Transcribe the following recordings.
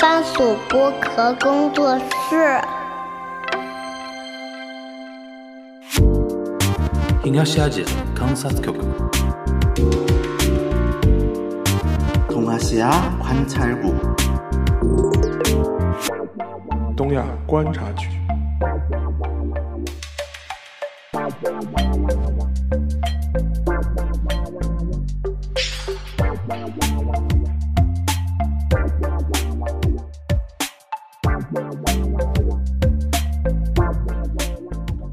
番薯剥壳工作室。东亚西亚观察局。东亚观察区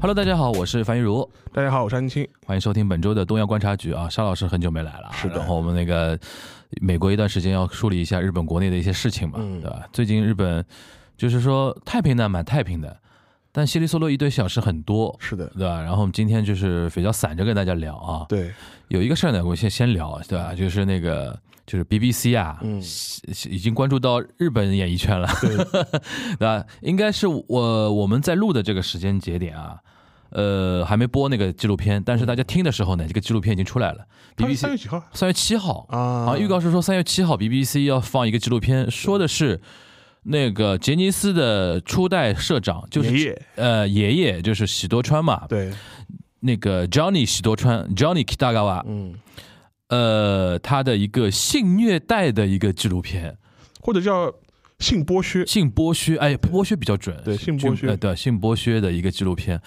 Hello，大家好，我是樊玉茹，大家好，我是安青。欢迎收听本周的东亚观察局啊。沙老师很久没来了啊，是的然后我们那个美国一段时间要梳理一下日本国内的一些事情嘛，嗯对吧？最近日本就是说太平呢，蛮太平的，但稀里嗦啰一堆小事很多，是的，对吧？然后我们今天就是比较散着跟大家聊啊。对，有一个事儿呢，我先先聊，对吧？就是那个就是 BBC 啊，嗯已经关注到日本演艺圈了，对 对吧？应该是我我们在录的这个时间节点啊，呃，还没播那个纪录片，但是大家听的时候呢，这个纪录片已经出来了。BBC 三月几号。三月七号。啊？好像预告是说三月七号 BBC 要放一个纪录片，说的是那个杰尼斯的初代社长，就是爷爷，呃爷爷就是喜多川嘛，对，那个 Johnny 喜多川 Johnny Kitagawa，嗯，呃，他的一个性虐待的一个纪录片，或者叫性剥削，性剥削，哎，剥削比较准，对性剥削。呃对，性剥削的一个纪录片。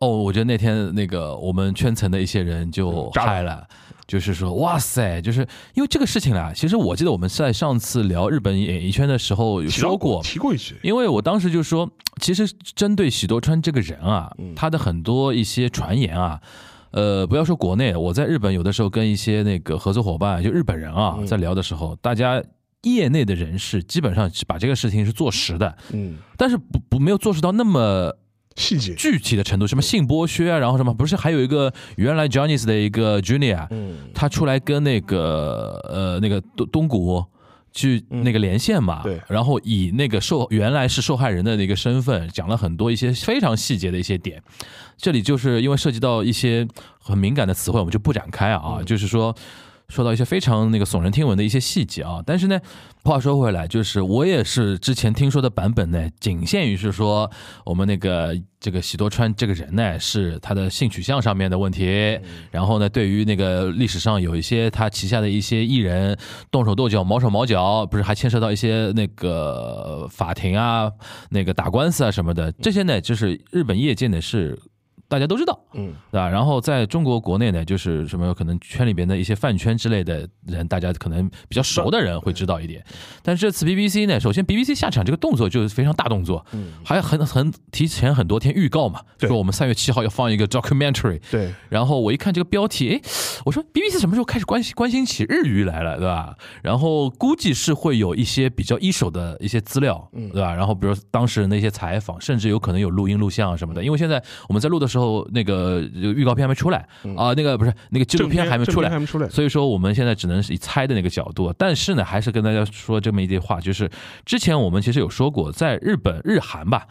哦，我觉得那天那个我们圈层的一些人就嗨了，就是说，哇塞，就是因为这个事情啦。其实我记得我们在上次聊日本演艺圈的时候有说过，提过一句，因为我当时就说，其实针对喜多川这个人啊，嗯他的很多一些传言啊，呃，不要说国内，我在日本有的时候跟一些那个合作伙伴，就日本人啊，嗯在聊的时候，大家业内的人士基本上是把这个事情是坐实的，嗯，但是不不没有坐实到那么细节，具体的程度，什么性剥削啊，然后什么，不是还有一个原来 Johnny's 的一个 Junior，嗯，他出来跟那个呃那个东东谷去那个连线嘛，嗯对。然后以那个受原来是受害人的那个身份，讲了很多一些非常细节的一些点。这里就是因为涉及到一些很敏感的词汇，我们就不展开啊，嗯。就是说。说到一些非常那个耸人听闻的一些细节啊，但是呢，话说回来，就是我也是之前听说的版本呢，仅限于是说我们那个这个喜多川这个人呢，是他的性取向上面的问题，然后呢，对于那个历史上有一些他旗下的一些艺人动手动脚、毛手毛脚，不是还牵涉到一些那个法庭啊、那个打官司啊什么的，这些呢，就是日本业界呢是。大家都知道，嗯，对吧？然后在中国国内呢，就是什么可能圈里边的一些饭圈之类的人，大家可能比较熟的人会知道一点。但是这次 BBC 呢，首先 BBC 下场这个动作就是非常大动作，嗯，还很很提前很多天预告嘛，说我们三月七号要放一个 documentary。对，然后我一看这个标题，哎，我说 BBC 什么时候开始关心关心起日语来了，对吧？然后估计是会有一些比较一手的一些资料，嗯对吧？然后比如当时人的一些采访，甚至有可能有录音录像什么的。因为现在我们在录的时候，那个这个预告片还没出来啊，那个不是那个纪录片还没出来还，没出来，所以说我们现在只能是以猜的那个角度，但是呢，还是跟大家说这么一句话，就是之前我们其实有说过，在日本、日韩吧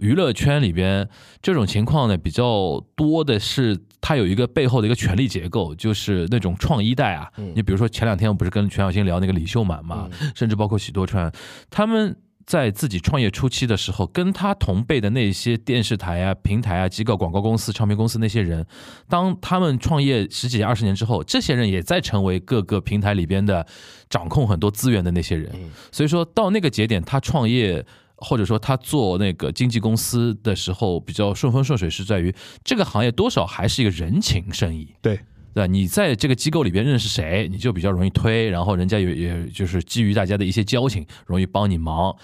娱乐圈里边，这种情况呢比较多的是，它有一个背后的一个权力结构，就是那种创一代啊。你比如说前两天我不是跟全小新聊那个李秀满嘛，甚至包括许多川，他们。在自己创业初期的时候，跟他同辈的那些电视台啊、平台啊、机构、广告公司、唱片公司那些人，当他们创业十几年二十年之后，这些人也在成为各个平台里边的掌控很多资源的那些人。所以说到那个节点，他创业或者说他做那个经纪公司的时候，比较顺风顺水，是在于这个行业多少还是一个人情生意。对，对吧？你在这个机构里边认识谁，你就比较容易推，然后人家也也就是基于大家的一些交情，容易帮你忙。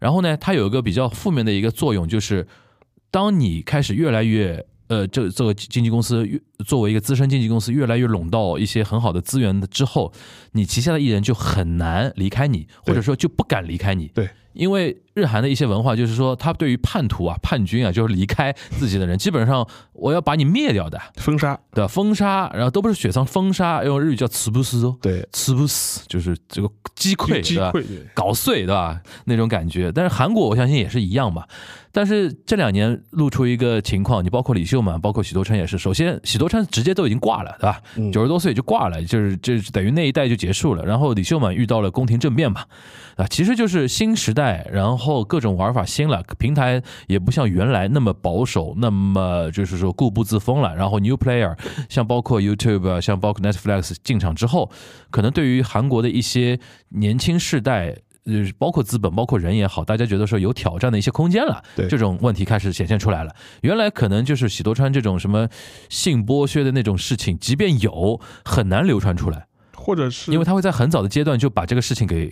然后呢，它有一个比较负面的一个作用，就是当你开始越来越呃，这这个经纪公司越作为一个资深经纪公司，越来越拢到一些很好的资源的之后，你旗下的艺人就很难离开你，或者说就不敢离开你。对，因为日韩的一些文化就是说，他对于叛徒啊、叛军啊，就是离开自己的人，基本上我要把你灭掉的，封杀，对吧？封杀，然后都不是雪藏，封杀，用日语叫茨布斯哦，对，茨布斯就是这个击溃，对吧？击溃，搞碎，对吧？那种感觉。但是韩国我相信也是一样嘛。但是这两年露出一个情况，你包括李秀满，包括许多川也是。首先，许多川直接都已经挂了，对吧？嗯九十多岁就挂了，就是就等于那一代就结束了。然后李秀满遇到了宫廷政变嘛，啊，其实就是新时代，然后各种玩法新了，平台也不像原来那么保守，那么就是说固步自封了。然后 new player 像包括 YouTube 啊，像包括 Netflix 进场之后，可能对于韩国的一些年轻世代。呃，包括资本，包括人也好，大家觉得说有挑战的一些空间了，对这种问题开始显现出来了。原来可能就是喜多川这种什么性剥削的那种事情，即便有，很难流传出来，或者是因为他会在很早的阶段就把这个事情给，呃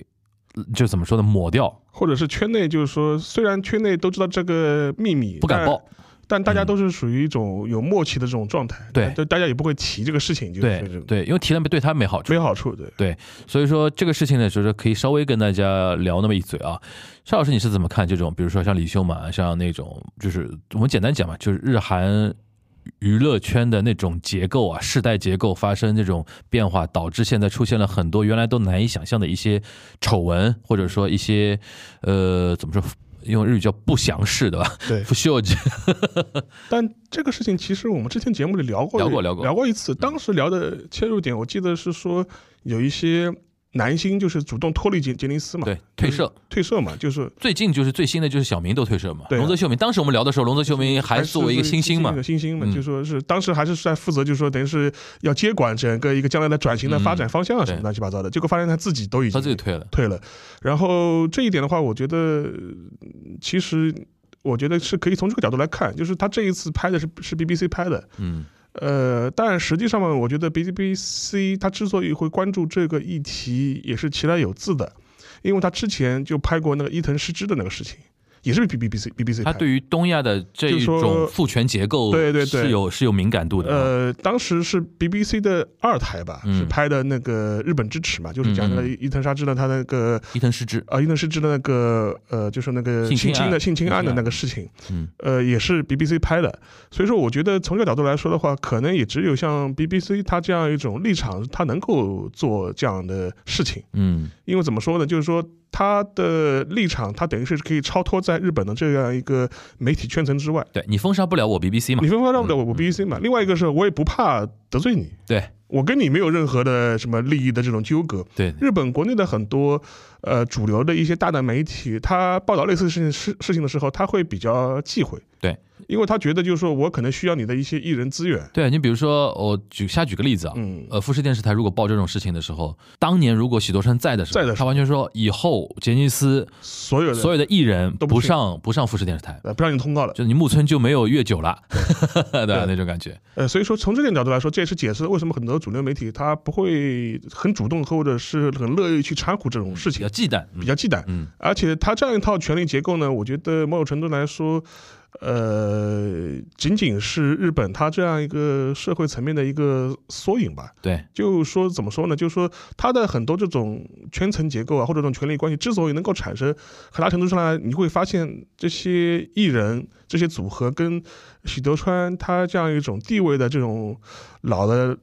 就怎么说呢，抹掉，或者是圈内，就是说，虽然圈内都知道这个秘密，不敢报。但大家嗯都是属于一种有默契的这种状态，对就大家也不会提这个事情，就是对对，因为提了对他没好处没，好处，对。所以说这个事情呢，就是可以稍微跟大家聊那么一嘴啊。邵老师，你是怎么看这种？比如说像李秀满，像那种，就是我们简单讲嘛，就是日韩娱乐圈的那种结构啊，世代结构发生这种变化，导致现在出现了很多原来都难以想象的一些丑闻，或者说一些呃怎么说？用日语叫不祥事，对吧？对不秀吉，但这个事情其实我们之前节目里聊过，聊过聊过聊过一次。当时聊的切入点，我记得是说有一些男星就是主动脱离杰杰尼斯嘛，对，退社。退社嘛，就是最近就是最新的就是小明都退社嘛，对啊龙泽秀明。当时我们聊的时候，龙泽秀明还作为一个新星嘛一，个新星嘛，嗯就说是当时还是在负责，就是说等于是要接管整个一个将来的转型的发展方向啊什么乱七八糟的。结果发现他自己都已经他自己退了。退了。然后这一点的话，我觉得呃其实我觉得是可以从这个角度来看，就是他这一次拍的是是 BBC 拍的，嗯呃，但实际上嘛，我觉得 BBC 它之所以会关注这个议题，也是其来有自的，因为他之前就拍过那个伊藤诗织的那个事情，也是 BBC BBC 拍的。他对于东亚的这一种父权结构，对对对是有是有敏感度的。呃，当时是 BBC 的二台吧，嗯。是拍的那个日本之耻嘛，就是讲那个嗯伊藤沙织的他那个伊藤诗织，啊，伊藤诗织的那个呃，就是那个性侵的性侵案的那个事情，嗯。呃，也是 BBC 拍的，所以说我觉得从这个角度来说的话，可能也只有像 BBC 它这样一种立场，它能够做这样的事情，嗯。因为怎么说呢，就是说它的立场，他等于是可以超脱在日本的这样一个媒体圈层之外，对你封杀不了我 BBC 嘛。你？封杀不了嗯。我我 BBC 嘛，另外一个是我也不怕得罪你，对。我跟你没有任何的什么利益的这种纠葛，对，日本国内的很多呃主流的一些大的媒体，他报道类似的事情事事情的时候，他会比较忌讳，对，因为他觉得就是说我可能需要你的一些艺人资源，对你比如说，我举瞎举个例子啊，嗯，呃，富士电视台如果报这种事情的时候，当年如果喜多生在的时候，在的时候。他完全说以后杰尼斯所有的所有的艺人都不上不上富士电视台，呃不让你通告了，就是你木村就没有月九了，对。吧对。那种感觉。呃，所以说从这点角度来说，这也是解释了为什么很多主流媒体他不会很主动或者是很乐意去掺和这种事情比较，忌惮，嗯比较忌惮，嗯。而且他这样一套权力结构呢，我觉得某种程度来说，呃，仅仅是日本它这样一个社会层面的一个缩影吧。对，就说怎么说呢？就是说它的很多这种圈层结构啊，或者这种权力关系，之所以能够产生，很大程度上来，你会发现这些艺人、这些组合跟喜德川他这样一种地位的这种老的。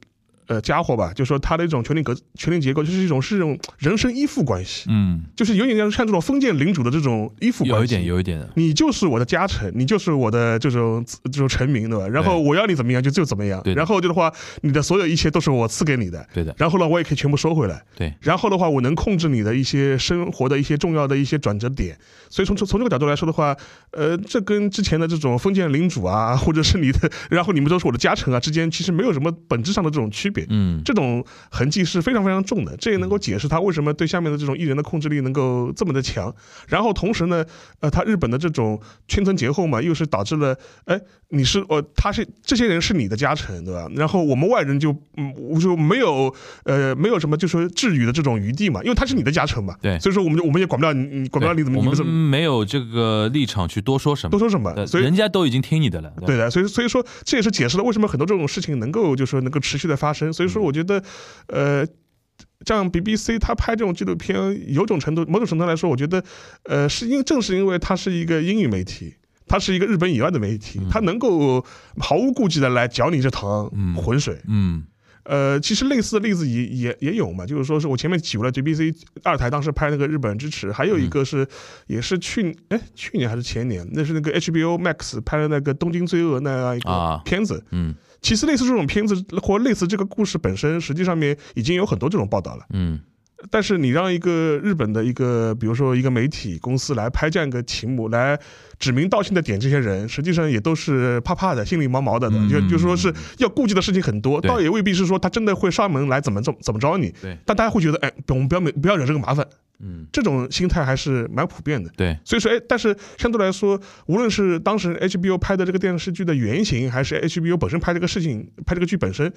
呃，家伙吧，就说他的一种权力格、权力结构，就是一种是一种人身依附关系，嗯，就是有点像像这种封建领主的这种依附关系。有一点，有一点，你就是我的家臣，你就是我的这种这种臣民，对吧？然后我要你怎么样就就怎么样。对，然后就的话，你的所有一切都是我赐给你的，对的，然后呢，我也可以全部收回来，对，然后的话，我能控制你的一些生活的一些重要的一些转折点，所以从从从这个角度来说的话，呃，这跟之前的这种封建领主啊，或者是你的，然后你们都是我的家臣啊之间，其实没有什么本质上的这种区别，嗯，这种痕迹是非常非常重的，这也能够解释他为什么对下面的这种艺人的控制力能够这么的强。然后同时呢，呃，他日本的这种圈层结构嘛，又是导致了，哎，你是呃，他是这些人是你的家臣，对吧？然后我们外人就嗯，我就没有呃没有什么就说治愈的这种余地嘛，因为他是你的家臣嘛，对所以说我们就我们也管不了你，你管不了你怎么我们你们怎么没有这个立场去多说什么，多说什么，对所以人家都已经听你的了，吧对的，所以所以说这也是解释了为什么很多这种事情能够就是说能够持续的发生。所以说，我觉得，呃，像 BBC 他拍这种纪录片，有种程度某种程度来说，我觉得，呃，是因正是因为它是一个英语媒体。它是一个日本以外的媒体，它能够毫无顾忌的来搅你这趟浑水。嗯，呃，其实类似的例子也也也有嘛，就是说是我前面举了 BBC 二台当时拍那个日本支持，还有一个是也是去哎去年还是前年，那是那个 HBO Max 拍的那个《东京罪恶》那样一个片子。嗯，其实类似这种片子或类似这个故事本身，实际上面已经有很多这种报道了。嗯。但是你让一个日本的一个，比如说一个媒体公司来拍这样一个题目，来指名道姓的点这些人，实际上也都是怕怕的，心里毛毛的，就就说是要顾忌的事情很多，倒也未必是说他真的会上门来怎么怎怎么着你。对，但大家会觉得，哎，我们不要不要惹这个麻烦。嗯，这种心态还是蛮普遍的。对，所以说，哎，但是相对来说，无论是当时 HBO 拍的这个电视剧的原型，还是 HBO 本身拍这个事情、拍这个剧本身。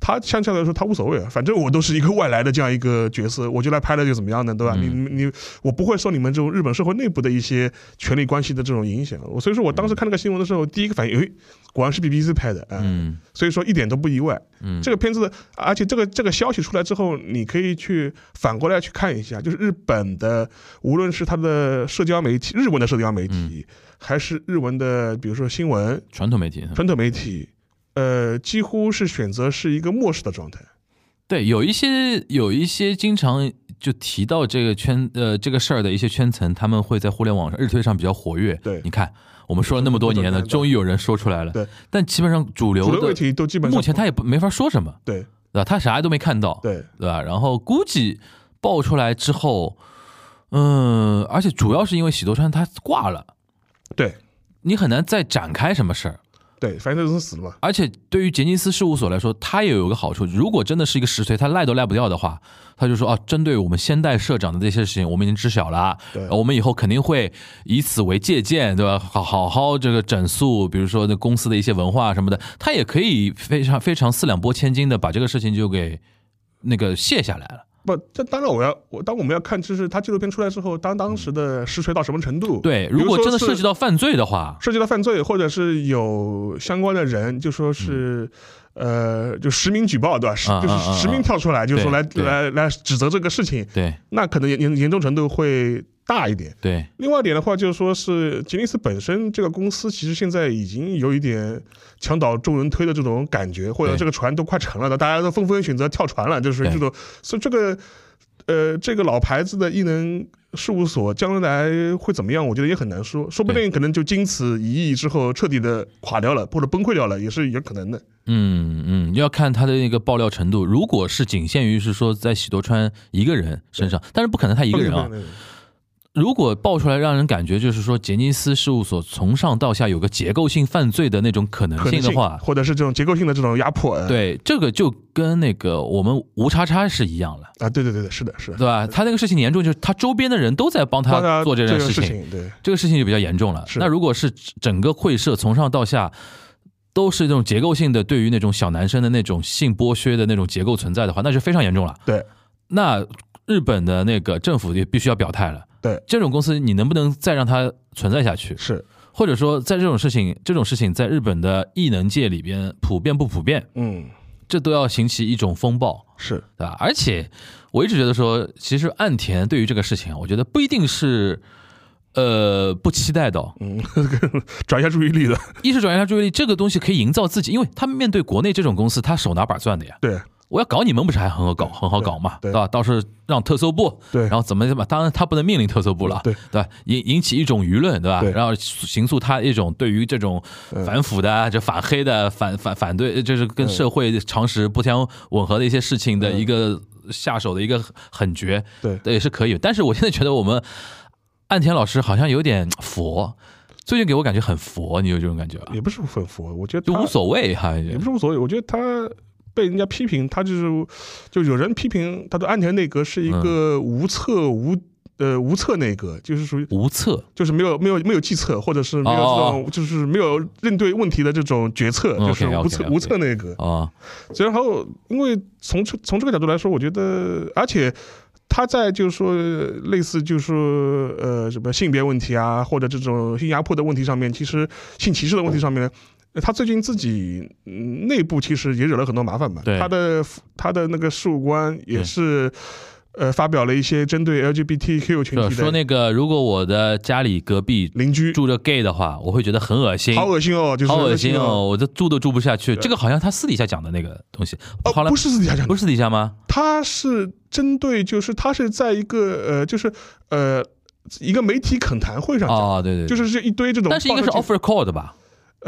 他相对来说，他无所谓啊，反正我都是一个外来的这样一个角色，我就来拍了就怎么样呢，对吧？你你我不会受你们这种日本社会内部的一些权力关系的这种影响，我所以说我当时看那个新闻的时候，第一个反应，哎，果然是 BBC 拍的，嗯，所以说一点都不意外。嗯，这个片子，而且这个这个消息出来之后，你可以去反过来去看一下，就是日本的，无论是他的社交媒体，日文的社交媒体，还是日文的，比如说新闻，传统媒体，传统媒体。呃，几乎是选择是一个漠视的状态。对，有一些有一些经常就提到这个圈呃这个事儿的一些圈层，他们会在互联网上日推上比较活跃。对，你看我们说了那么多年了，终于有人说出来了。对，但基本上主流的问题都基本上目前他也不没法说什么。对，对吧？他啥都没看到。对，对吧？然后估计爆出来之后，嗯，而且主要是因为喜多川他挂了。对，你很难再展开什么事儿。对，反正都是死了嘛。而且对于杰尼斯事务所来说，他也有个好处，如果真的是一个实锤，他赖都赖不掉的话，他就说啊，针对我们先代社长的这些事情，我们已经知晓了，我们以后肯定会以此为借鉴，对吧？好好好，这个整肃，比如说那公司的一些文化什么的，他也可以非常非常四两拨千斤的把这个事情就给那个卸下来了。不，这当然我要我当我们要看，就是他纪录片出来之后，当当时的实锤到什么程度？对，如果真的涉及到犯罪的话，涉及到犯罪，或者是有相关的人，就说是，呃，就实名举报，对吧？啊就是实名跳出来，就说来来来指责这个事情，对，那可能严严严重程度会。大一点，对。另外一点的话，就是说是吉尼斯本身这个公司，其实现在已经有一点墙倒众人推的这种感觉，或者这个船都快沉了的，大家都纷纷选择跳船了，就是这种。所以这个，呃，这个老牌子的艺能事务所将来会怎么样？我觉得也很难说，说不定可能就经此一役之后彻底的垮掉了，或者崩溃掉了，也是有可能的。嗯嗯，要看他的那个爆料程度。如果是仅限于是说在喜多川一个人身上，但是不可能他一个人啊。如果爆出来，让人感觉就是说杰尼斯事务所从上到下有个结构性犯罪的那种可能性的话，或者是这种结构性的这种压迫，对这个就跟那个我们吴叉叉是一样了啊！对对对对，是的，是的，对吧？他那个事情严重，就是他周边的人都在帮他做这件事情，对这个事情就比较严重了。那如果是整个会社从上到下都是这种结构性的，对于那种小男生的那种性剥削的那种结构存在的话，那就非常严重了。对，那日本的那个政府也必须要表态了。对这种公司，你能不能再让它存在下去？是，或者说，在这种事情，这种事情在日本的异能界里边普遍不普遍？嗯，这都要引起一种风暴，是对吧？而且我一直觉得说，其实岸田对于这个事情，我觉得不一定是呃不期待的，嗯，转移下注意力的。一是转移下注意力，这个东西可以营造自己，因为他面对国内这种公司，他手拿把攥的呀。对。我要搞你们不是还很好搞，很好搞嘛，对吧？倒是让特搜部，对，然后怎么怎么，当然他不能命令特搜部了，对对吧？引引起一种舆论，对吧？然后形塑他一种对于这种反腐的、这反黑的、反反反对，就是跟社会常识不相吻合的一些事情的一个下手的一个狠绝，对，也是可以。但是我现在觉得我们岸田老师好像有点佛，最近给我感觉很佛，你有这种感觉吧？也不是很佛，我觉得就无所谓哈，也不是无所谓，我觉得他。被人家批评，他就是，就有人批评，他的安全内阁是一个无策无呃无策内阁，就是属于无策，就是没有没有没有计策，或者是没有这种就是没有应对问题的这种决策，就是无策无策内阁啊。然后，因为从从这个角度来说，我觉得，而且他在就是说类似就是说呃什么性别问题啊，或者这种性压迫的问题上面，其实性歧视的问题上面。呃他最近自己嗯内部其实也惹了很多麻烦嘛。对他的他的那个事务官也是，呃，发表了一些针对 LGBTQ 群体的说那个，如果我的家里隔壁邻居，住着 gay 的话，我会觉得很恶心，好恶心哦，就是好恶心哦。哦，我这住都住不下去。这个好像他私底下讲的那个东西，哦后来不是私底下讲的不，是私底下吗？他是针对，就是他是在一个呃，就是呃一个媒体恳谈会上讲，哦，对对，对就是这一堆这种，但是应该是 offer call 的吧？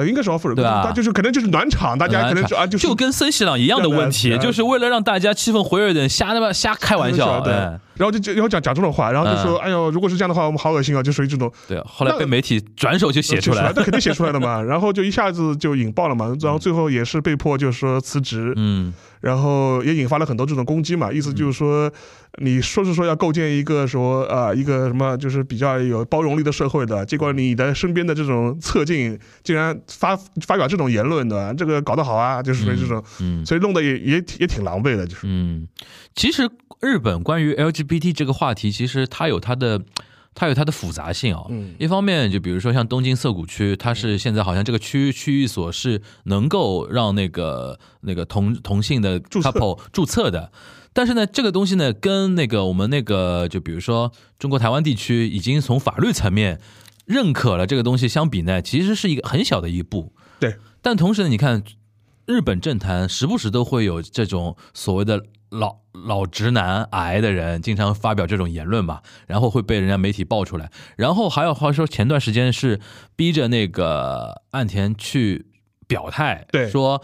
呃，应该是 offer，对吧他就是可能就是暖场，大家可能就啊，就是就跟森西朗一样的问题，就是为了让大家气氛活跃一点，瞎他妈瞎开玩笑。对，哎。然后就就然后讲讲这种话，然后就说，嗯哎呦，如果是这样的话，我们好恶心啊，就属于这种对，后来被媒体转手就写出来。这肯定写出来的嘛，然后就一下子就引爆了嘛，然后最后也是被迫就是说辞职，嗯，然后也引发了很多这种攻击嘛，意思就是说，你说是说要构建一个说啊、一个什么就是比较有包容力的社会的，结果你的身边的这种侧镜竟然发发表这种言论的，这个搞得好啊，就是属于这种，嗯所以弄得也也也挺狼狈的，就是。嗯，其实日本关于 LGBT 这个话题，其实它有它的。它有它的复杂性啊、嗯。一方面就比如说像东京涩谷区，它是现在好像这个区区域所是能够让那个那个同同性的 couple 注册的，但是呢，这个东西呢，跟那个我们那个就比如说中国台湾地区已经从法律层面认可了这个东西相比呢，其实是一个很小的一步。对，但同时呢，你看日本政坛时不时都会有这种所谓的老老直男癌的人，经常发表这种言论嘛，然后会被人家媒体爆出来。然后还有话说，前段时间是逼着那个岸田去表态，对说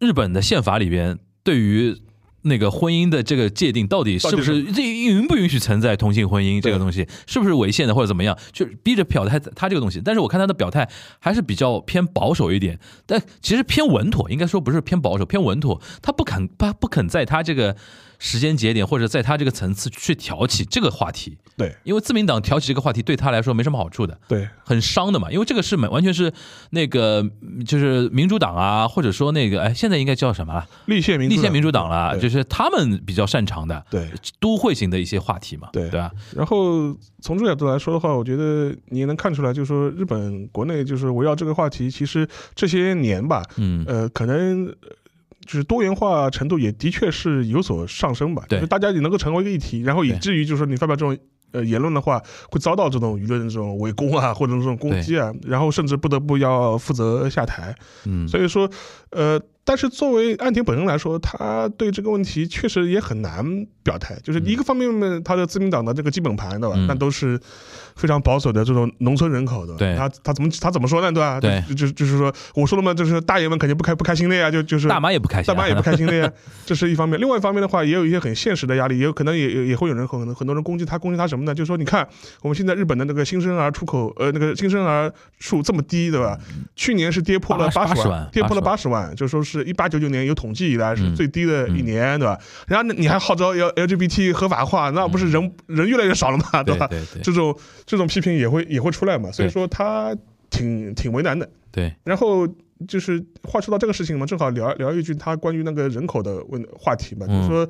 日本的宪法里边对于。那个婚姻的这个界定到底是不是这允不允许存在同性婚姻这个东西，是不是违宪的或者怎么样？就逼着表态他这个东西。但是我看他的表态还是比较偏保守一点，但其实偏稳妥，应该说不是偏保守，偏稳妥。他不肯他不肯在他这个时间节点或者在他这个层次去挑起这个话题，对因为自民党挑起这个话题对他来说没什么好处的。对，很伤的嘛，因为这个是完完全是那个嗯就是民主党啊，或者说那个哎，现在应该叫什么了？立宪民主立宪民主党了，就是他们比较擅长的对。都会型的一些话题嘛，对对吧？然后从这个角度来说的话，我觉得你也能看出来，就是说日本国内就是围绕这个话题，其实这些年吧，嗯，呃，可能呃就是多元化程度也的确是有所上升吧。对就大家也能够成为一个议题，然后以至于就是说你发表这种呃言论的话，会遭到这种舆论的这种围攻啊，或者这种攻击啊，然后甚至不得不要负责下台。嗯，所以说，呃，但是作为岸田本人来说，他对这个问题确实也很难表态。就是一个方面呢，他的自民党的这个基本盘，对吧？嗯那都是非常保守的这种农村人口的。对他他怎么他怎么说呢？对吧？对就就就是说，我说了嘛，就是大爷们肯定不开不开心的呀，就就是大妈也不开心啊，大妈也不开心的呀，这是一方面。另外一方面的话，也有一些很现实的压力，也有可能也也也会有人很很多人攻击他，攻击他什么呢？就是说，你看我们现在日本的那个新生儿出口，呃，那个新生儿数这么低，对吧？去年是跌破了80十万跌破了80八十万，就说是一八九九年有统计以来是嗯最低的一年，对吧？然后呢你还号召要 LGBT 合法化，那不是人人越来越少了嘛，吧？对对对这种这种批评也会也会出来嘛，所以说他挺挺为难的。对，然后就是话说到这个事情嘛，正好聊聊一句他关于那个人口的问话题嘛，就是说，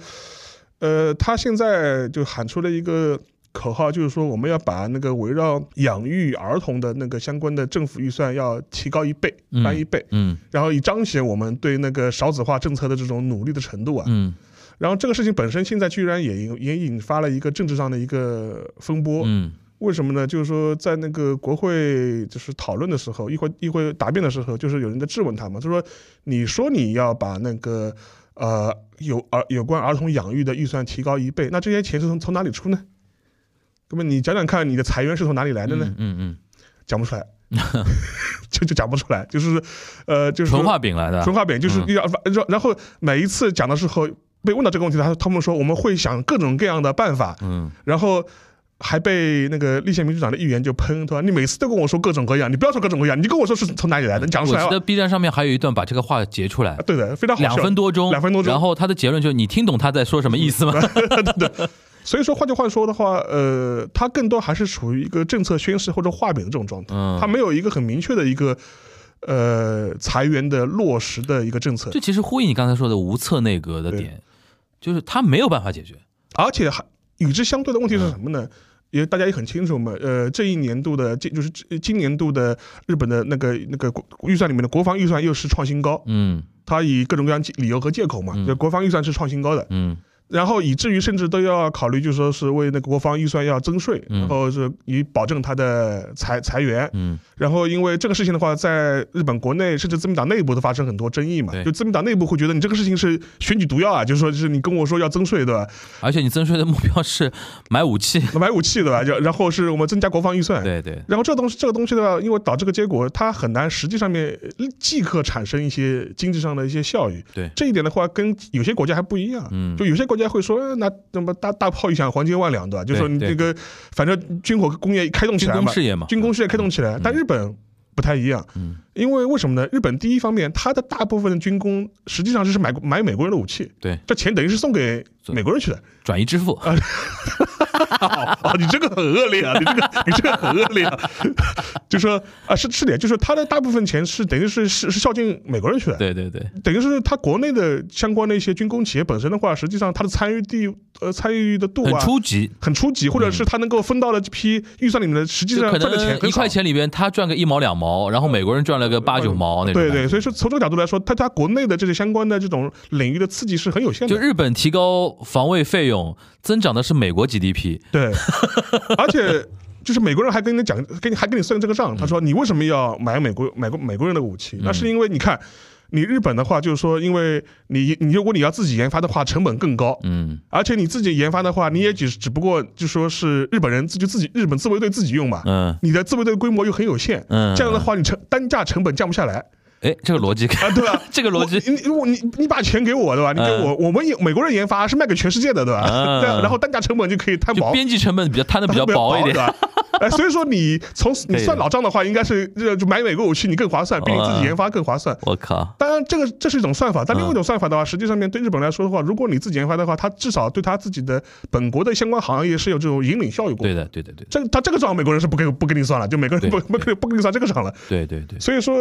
呃，他现在就喊出了一个口号，就是说我们要把那个围绕养育儿童的那个相关的政府预算要提高一倍，嗯翻一倍，嗯然后以彰显我们对那个少子化政策的这种努力的程度啊。嗯然后这个事情本身现在居然也引也引发了一个政治上的一个风波，嗯为什么呢？就是说，在那个国会就是讨论的时候，议会议会答辩的时候，就是有人在质问他嘛，就说你说你要把那个呃有儿有关儿童养育的预算提高一倍，那这些钱是从从哪里出呢？那么你讲讲看，你的财源是从哪里来的呢？嗯嗯讲不出来，就就讲不出来，就是呃，就嗯，是说纯画饼来的，纯画饼，就是然然后每一次讲的时候被问到这个问题，他他们说我们会想各种各样的办法，嗯然后还被那个立宪民主党的议员就喷，对吧？你每次都跟我说各种各样，你不要说各种各样，你跟我说是从哪里来的，你讲出来我记得。B 站上面还有一段把这个话截出来啊，对的，非常好。两分多钟，两分多钟然后他的结论就是你听懂他在说什么意思吗？所以说，换句话说的话，呃，它更多还是处于一个政策宣示或者画饼的这种状态，嗯。它没有一个很明确的一个呃裁员的落实的一个政策。这，其实呼应你刚才说的无策内阁的点，就是他没有办法解决。而且还与之相对的问题是什么呢？也大家也很清楚嘛，呃，这一年度的今就是今今年度的日本的那个那个预算里面的国防预算又是创新高，嗯。他以各种各样理由和借口嘛，嗯。就国防预算是创新高的，嗯然后以至于甚至都要考虑，就说是为那个国防预算要增税，嗯然后是以保证它的裁裁员。嗯然后因为这个事情的话，在日本国内甚至自民党内部都发生很多争议嘛对，就自民党内部会觉得你这个事情是选举毒药啊，就是说就是你跟我说要增税对吧？而且你增税的目标是买武器，买武器对吧？就然后是我们增加国防预算。对对，然后这东西，这个东西的话，因为导致个结果，它很难实际上面即刻产生一些经济上的一些效益。对这一点的话，跟有些国家还不一样。嗯就有些国家会说，呃那怎么大大炮一响，黄金万两，对吧？就说你对这个，反正军火工业开动起来嘛，工事业嘛，军工事业开动起来。但日本不太一样，嗯因为为什么呢？日本第一方面，它的大部分的军工实际上就是买买美国人的武器，对，这钱等于是送给美国人去的。转移支付，啊 哦，你这个很恶劣啊！你这个你这个很恶劣啊！就说啊，是是的，就是他的大部分钱是等于是是是孝敬美国人去的，对对对，等于是他国内的相关的一些军工企业本身的话，实际上它的参与地呃参与的度很啊。初级。很初级，或者是他能够分到了这批预算里面的，实际上赚的钱一块。钱里边，他赚个一毛两毛，然后美国人赚了个八九毛那种。对对，，所以说从这个角度来说，它它国内的这些相关的这种领域的刺激是很有限的。就日本提高防卫费用，增长的是美国 GDP。对，而且就是美国人还跟你讲，跟你还跟你算这个账，他说你为什么要买美国买国美国人的武器？那是因为你看。你日本的话，就是说，因为你你如果你要自己研发的话，成本更高，嗯，而且你自己研发的话，你也只只不过就说是日本人自己自己日本自卫队自己用嘛，嗯你的自卫队规模又很有限，嗯这样的话你成单价成本降不下来哎，这个逻辑，啊，对吧？这个逻辑我你我你你把钱给我对吧？你给我，我们美国人研发是卖给全世界的对吧？嗯对啊，然后单价成本就可以摊薄，编辑成本比较摊的比较 薄一点。对吧？哎，所以说你从你算老账的话，应该是这就买美国武器你更划算，比你自己研发更划算。我靠，当然，这个这是一种算法，但另外一嗯种算法的话，实际上面对日本来说的话，如果你自己研发的话，它至少对它自己的本国的相关行业是有这种引领效益过。对的，对的，对的，这他这个账美国人是不给不给你算了，就美国人不对不给不给你算这个账了。对对对，所以说，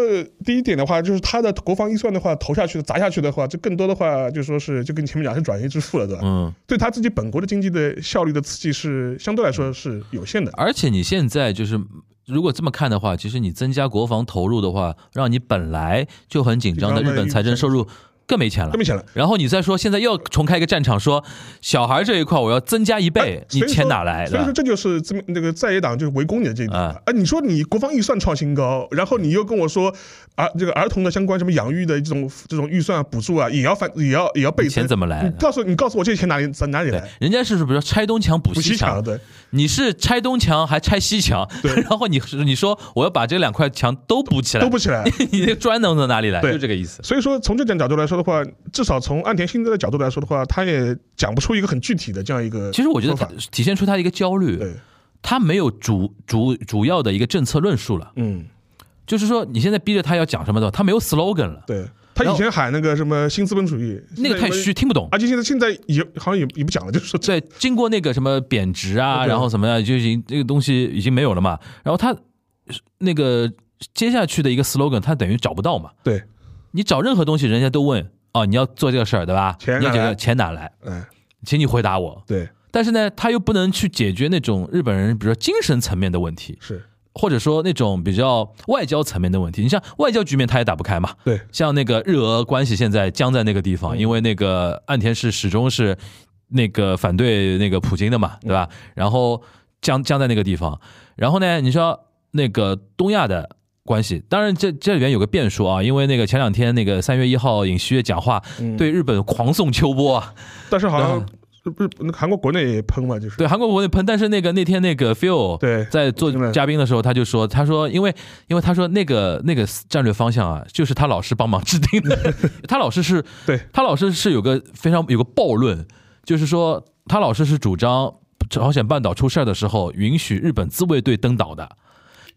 第一点的话，就是它的国防预算的话投下去砸下去的话，就更多的话就说是就跟你前面讲是转移支付了，对吧？嗯。对他自己本国的经济的效率的刺激是相对来说是有限的。而且你现在就是，如果这么看的话，其实你增加国防投入的话，让你本来就很紧张的日本财政收入更没钱了更。没钱了。然后你再说现在又重开一个战场，说小孩这一块我要增加一倍哎，你钱哪来的？所以说这就是这么那个在野党就是围攻你的这一点啊啊！你说你国防预算创新高，然后你又跟我说啊，这个儿童的相关什么养育的这种这种预算补助啊，也要反也要也要倍增，钱怎么来你告诉你告诉我这些钱哪里从哪里来？，人家是不是比如说拆东墙补西墙，对你是拆东墙还拆西墙，对 然后你你说我要把这两块墙都补起来，都补起来。你那砖能从哪里来？对就这个意思。所以说，从这点角度来说的话，至少从岸田新德的角度来说的话，他也讲不出一个很具体的这样一个。其实我觉得他体现出他的一个焦虑，对，他没有主主主要的一个政策论述了。嗯，就是说，你现在逼着他要讲什么的，他没有 slogan 了，对他以前喊那个什么新资本主义，那个太虚，，听不懂。而且现在现在也好像也也不讲了，就是对，经过那个什么贬值啊，然后什么的，就已经这个东西已经没有了嘛。然后他那个接下去的一个 slogan，他等于找不到嘛。对，你找任何东西，人家都问哦，你要做这个事儿对吧？你要这个钱哪来钱哪来？哎，请你回答我。对，但是呢，他又不能去解决那种日本人，比如说精神层面的问题，是或者说那种比较外交层面的问题。你像外交局面，他也打不开嘛。对，像那个日俄关系现在僵在那个地方，嗯因为那个岸田是始终是那个反对那个普京的嘛，对吧？然后僵僵在那个地方，然后呢，你说那个东亚的。关系，当然这这里边有个变数啊，因为那个前两天那个三月一号尹锡悦讲话，嗯对日本狂送秋波啊，但是好像然日日那个韩国国内也喷嘛，就是。对韩国国内喷，但是那个那天那个 Phil 对在做嘉宾的时候，他就说，他说因为因为他说那个那个战略方向啊，就是他老师帮忙制定的，他老师是对。他老师是有个非常有个暴论，就是说他老师是主张朝鲜半岛出事儿的时候允许日本自卫队登岛的。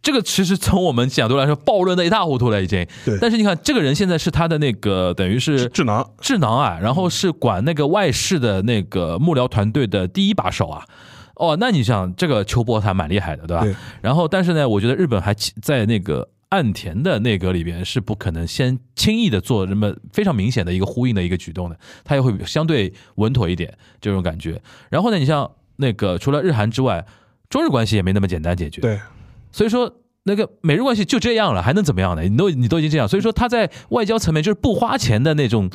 这个其实从我们角度来说，暴论的一塌糊涂了已经。对但是你看，这个人现在是他的那个等于是智囊，智囊啊，然后是管那个外事的那个幕僚团队的第一把手啊。哦，那你想这个秋波他蛮厉害的，对吧？对然后，但是呢，我觉得日本还在那个岸田的内阁里边是不可能先轻易的做这么非常明显的一个呼应的一个举动的，他也会相对稳妥一点这种感觉。然后呢，你像那个除了日韩之外，中日关系也没那么简单解决。对，所以说那个美日关系就这样了，还能怎么样呢？你都你都已经这样，所以说他在外交层面就是不花钱的那种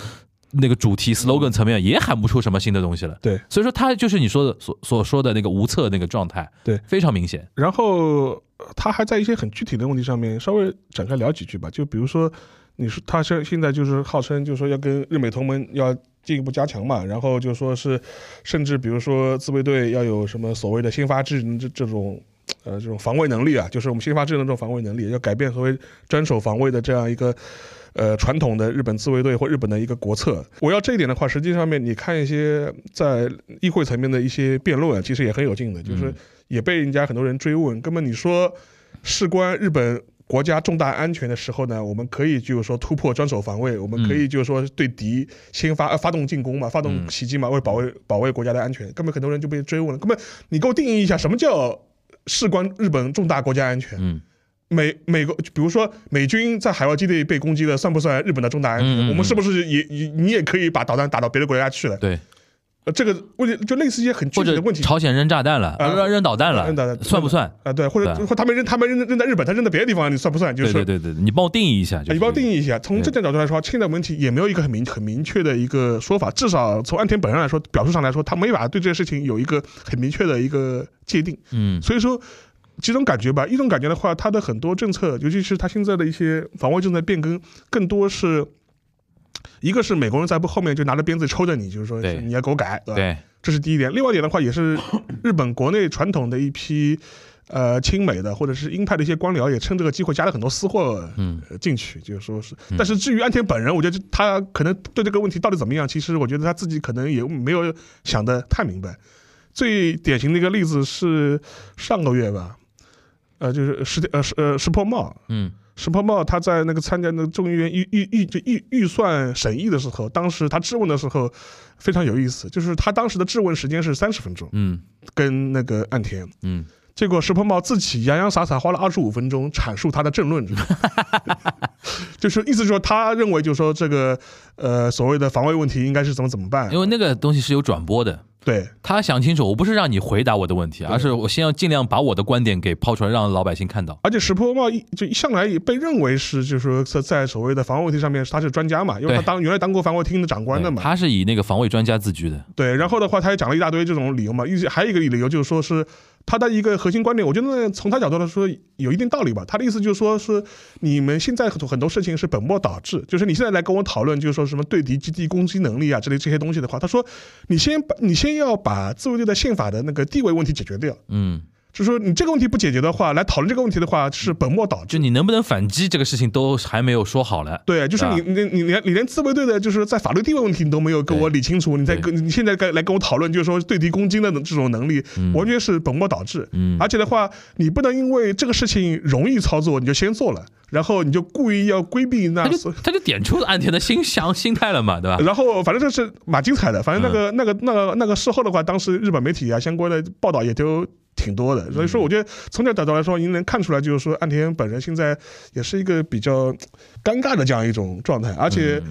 那个主题 slogan 层面也喊不出什么新的东西了。对，所以说他就是你说的所所说的那个无策那个状态，对非常明显。然后呃他还在一些很具体的问题上面稍微展开聊几句吧，就比如说，你说他现现在就是号称就是说要跟日美同盟要进一步加强嘛，然后就说是，甚至比如说自卫队要有什么所谓的新发制人这这种。呃，这种防卫能力啊，就是我们新发制人的这种防卫能力，要改变所谓专守防卫的这样一个呃传统的日本自卫队或日本的一个国策。我要这一点的话，实际上面你看一些在议会层面的一些辩论啊，其实也很有劲的，就是也被人家很多人追问。根本你说事关日本国家重大安全的时候呢，我们可以就是说突破专守防卫，我们可以就是说对敌先发呃发动进攻嘛，发动袭击嘛，为保卫保卫国家的安全。根本很多人就被追问了，根本你给我定义一下什么叫事关日本重大国家安全？嗯，美美国，比如说美军在海外基地被攻击了，算不算日本的重大安全？嗯嗯嗯我们是不是也也你也可以把导弹打到别的国家去了？对，呃，这个问题就类似一些很具体的问题。朝鲜扔炸弹了，啊扔扔导弹了，扔导弹算不算？啊，对，或者或他们扔，他们扔扔在日本，他扔在别的地方，你算不算？就是对对对对，你帮我定义一下，就是啊你帮我定义一下。从这点角度来说，现在问题也没有一个很明很明确的一个说法，至少从岸田本人来说，表述上来说，他没法对这件事情有一个很明确的一个界定。嗯所以说，几种感觉吧。一种感觉的话，他的很多政策，尤其是他现在的一些防卫政策变更，更多是。一个是美国人在后面就拿着鞭子抽着你，就是说你要给我改，对吧？对，这是第一点。另外一点的话，也是 日本国内传统的一批呃亲美的或者是鹰派的一些官僚，也趁这个机会加了很多私货嗯呃进去，就是说是。但是至于安田本人，我觉得他可能对这个问题到底怎么样，其实我觉得他自己可能也没有想得太明白。最典型的一个例子是上个月吧，呃，就是石呃石呃石破茂，嗯石破茂他在那个参加那个众议院预预预就预预算审议的时候，当时他质问的时候非常有意思，就是他当时的质问时间是三十分钟，嗯。跟那个岸田，嗯，结果石破茂自己洋洋洒洒花了二十五分钟阐述他的政论，就是意思是说他认为就是说这个呃所谓的防卫问题应该是怎么怎么办。因，为那个东西是有转播的。对他想清楚，我不是让你回答我的问题，而是我先要尽量把我的观点给抛出来，让老百姓看到。而且石破茂一就一向来也被认为是，就是说在在所谓的防卫问题上面他是专家嘛，因为他当原来当过防卫厅的长官的嘛。他是以那个防卫专家自居的。对，然后的话他也讲了一大堆这种理由嘛，一还有一个理由就是说是他的一个核心观点，我觉得从他角度来说有一定道理吧。他的意思就是说是你们现在很多很多事情是本末倒置，就是你现在来跟我讨论，就是说什么对敌基地攻击能力啊之类这些东西的话，他说你先把你先要把自卫队的宪法的那个地位问题解决掉。嗯，就是说，你这个问题不解决的话，来讨论这个问题的话，是本末倒置就。你能不能反击这个事情都还没有说好了。对，就是你你你连你连自卫队的，就是在法律地位问题你都没有跟我理清楚，你在对跟你现在该来跟我讨论，就是说对敌攻击的这种能力，完全是本末倒置。嗯而且的话，你不能因为这个事情容易操作，你就先做了，然后你就故意要规避那他就。他就点出安田的心想心态了嘛，对吧？然后，反正这是蛮精彩的。反正那嗯个、那个、那个、那个事后的话，当时日本媒体啊相关的报道也都挺多的。所以嗯说，我觉得从这个角度来说，您能看出来，就是说岸田本人现在也是一个比较尴尬的这样一种状态，而且。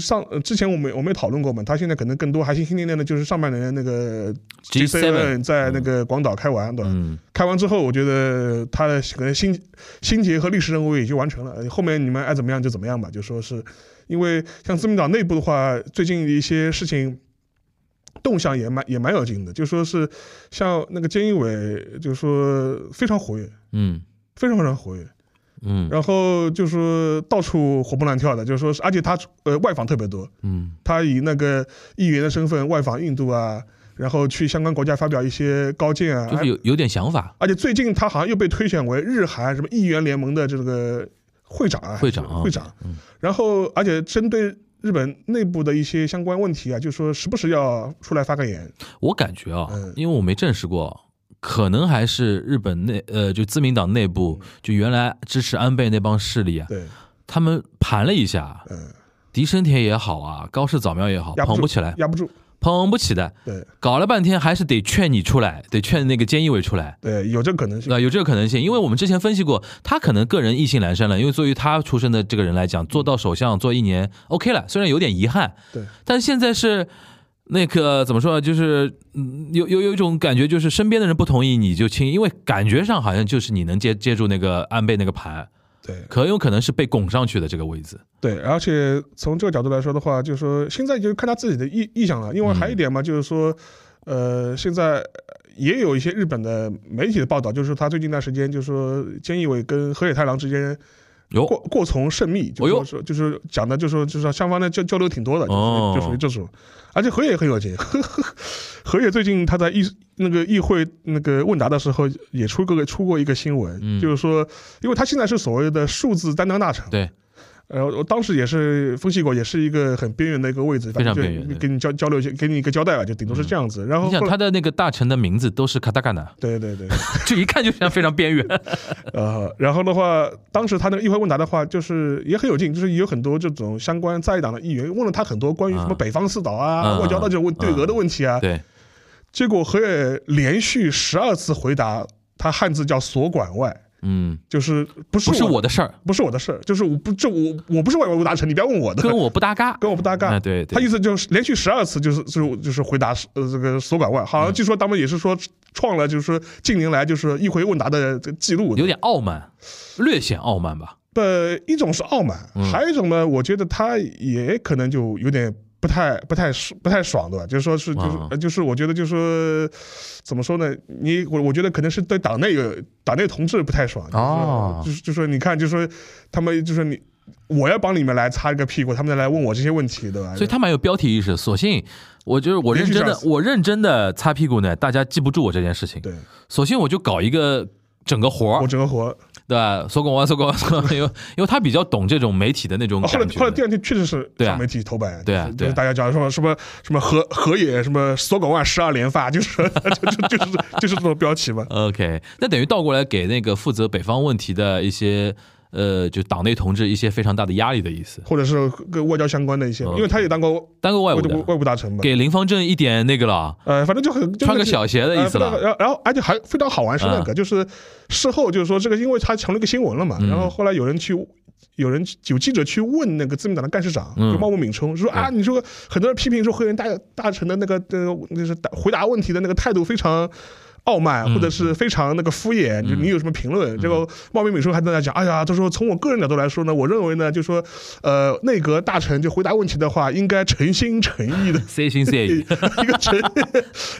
上呃之前我们我们也讨论过嘛，他现在可能更多还心心念念的就是上半年那个 G7 在那个广岛开完，对吧？嗯开完之后，我觉得他的可能心心结和历史任务已经完成了，呃后面你们爱怎么样就怎么样吧。就说是因为像自民党内部的话，最近一些事情动向也蛮也蛮有劲的，就说是像那个菅义伟，就说非常活跃，嗯。非常非常活跃，嗯。然后就说到处活蹦乱跳的，就说是而且他呃外访特别多，嗯。他以那个议员的身份外访印度啊，然后去相关国家发表一些高见啊，就是有有点想法。而且最近他好像又被推选为日韩什么议员联盟的这个会长啊，会长啊。会长。嗯。然后，而且针对日本内部的一些相关问题啊，就说时不时要出来发个言。我感觉啊嗯，因为我没证实过，可能还是日本内呃，就自民党内部，就原来支持安倍那帮势力啊，对，他们盘了一下，嗯，狄生田也好啊，高市早苗也好，捧不起来，压不住。捧不起的，对搞了半天还是得劝你出来，得劝那个菅义伟出来。对，有这个可能性。啊，有这个可能性，因为我们之前分析过，他可能个人意兴阑珊了。因为作为他出身的这个人来讲，做到首相做一年 OK 了，虽然有点遗憾，对，但现在是那个怎么说呢？就是嗯有有有一种感觉，就是身边的人不同意你就亲，因为感觉上好像就是你能接接住那个安倍那个盘，对很有可能是被拱上去的这个位置。对，而且从这个角度来说的话，就是说现在就看他自己的意意向了，因为还有一点嘛，就是说，呃，现在也有一些日本的媒体的报道，就是说他最近一段时间，就是说菅义伟跟河野太郎之间过，过从甚密，就是说就是讲的，就是说就是说双方的交交流挺多的，就是哦就属于这种。而且河野也很有劲，河野最近他在议那个议会那个问答的时候也出过出过一个新闻，嗯。就是说，因为他现在是所谓的数字担当大臣，对，呃，我当时也是分析过，也是一个很边缘的一个位置，非常反正就边缘对给你交交流，给你一个交代吧，就顶多是这样子。然后他的那个大臣的名字都是卡达卡纳，对对对，就一看就像非常边缘。呃，然后的话，当时他那个议会问答的话，就是也很有劲，就是有很多这种相关在野党的议员问了他很多关于什么啊。北方四岛啊、嗯外交的这种问对俄的问题啊，对，结果何也连续十二次回答，他汉字叫所管外，嗯，就是不是不是我我的事儿，不是我的事儿，就是我不这我我不是外交大臣，你不要问我的，跟我不搭嘎。跟我不搭嘎。啊，对对，他意思就是连续十二次就是就是就是回答呃这个所管外，好像据说他们也是说创了就是说近年来就是一回问答的这个记录。有点傲慢，略显傲慢吧。呃，一种是傲慢，嗯还有一种呢，我觉得他也可能就有点不太不太不太爽，对吧？就是说是就是、就是我觉得就是说怎么说呢？你我我觉得可能是对党内有党内同志不太爽，就是说哦就是就是说你看，就是说他们就是你。我要帮你们来擦一个屁股，他们再来问我这些问题，对吧？所以他蛮有标题意识。索性我就是我认真的我认真的擦屁股呢，大家记不住我这件事情。对索性我就搞一个整个活我，整个活，对吧？索广湾，索广湾，索广湾，因为因为他比较懂这种媒体的那种哦后来后来第二天确实是媒体头版，对啊就是大家讲说什么什么河河野什么索狗万十二连发，就是 就就就是就是这种标题嘛。OK，那等于倒过来给那个负责北方问题的一些呃，就党内同志一些非常大的压力的意思。或者是跟外交相关的一些，因为他也当过当过外务，外务外务大臣嘛。给林方正一点那个了，呃，反正就很就穿个小鞋的意思了。呃然后然后而且还非常好玩是那个，就是事后就是说这个，因为他成了一个新闻了嘛，嗯然后后来有人去。有人有记者去问那个自民党的干事长，嗯就茂木敏充，说啊，你说很多人批评说黑人大大臣的那个呃，就是答回答问题的那个态度非常傲慢，嗯或者是非常那个敷衍，就你有什么评论？这个茂名美术还在那讲，哎呀，他说从我个人角度来说呢，我认为呢，就说呃，内阁大臣就回答问题的话，应该诚心诚意的 诚心诚意，一个诚，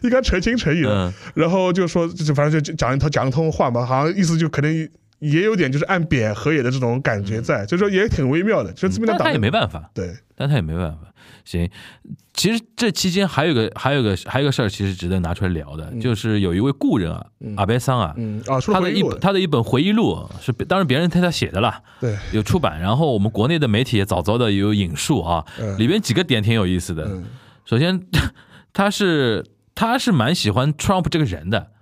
应该诚心诚意的。嗯，然后就说，就反正就讲一套讲一通话嘛，好像意思就可能也有点就是按扁河野的这种感觉在，就说也挺微妙的，就这边的党但他也没办法，对，但他也没办法。行，其实这期间还有个还有个还有个事儿，其实值得拿出来聊的，就是有一位故人啊，阿贝桑啊，嗯啊，他的一他的一本回忆录是当然别人替他写的啦，对，有出版，然后我们国内的媒体也早早的有引述啊，嗯里边几个点挺有意思的。嗯首先，他是他是蛮喜欢 Trump 这个人的，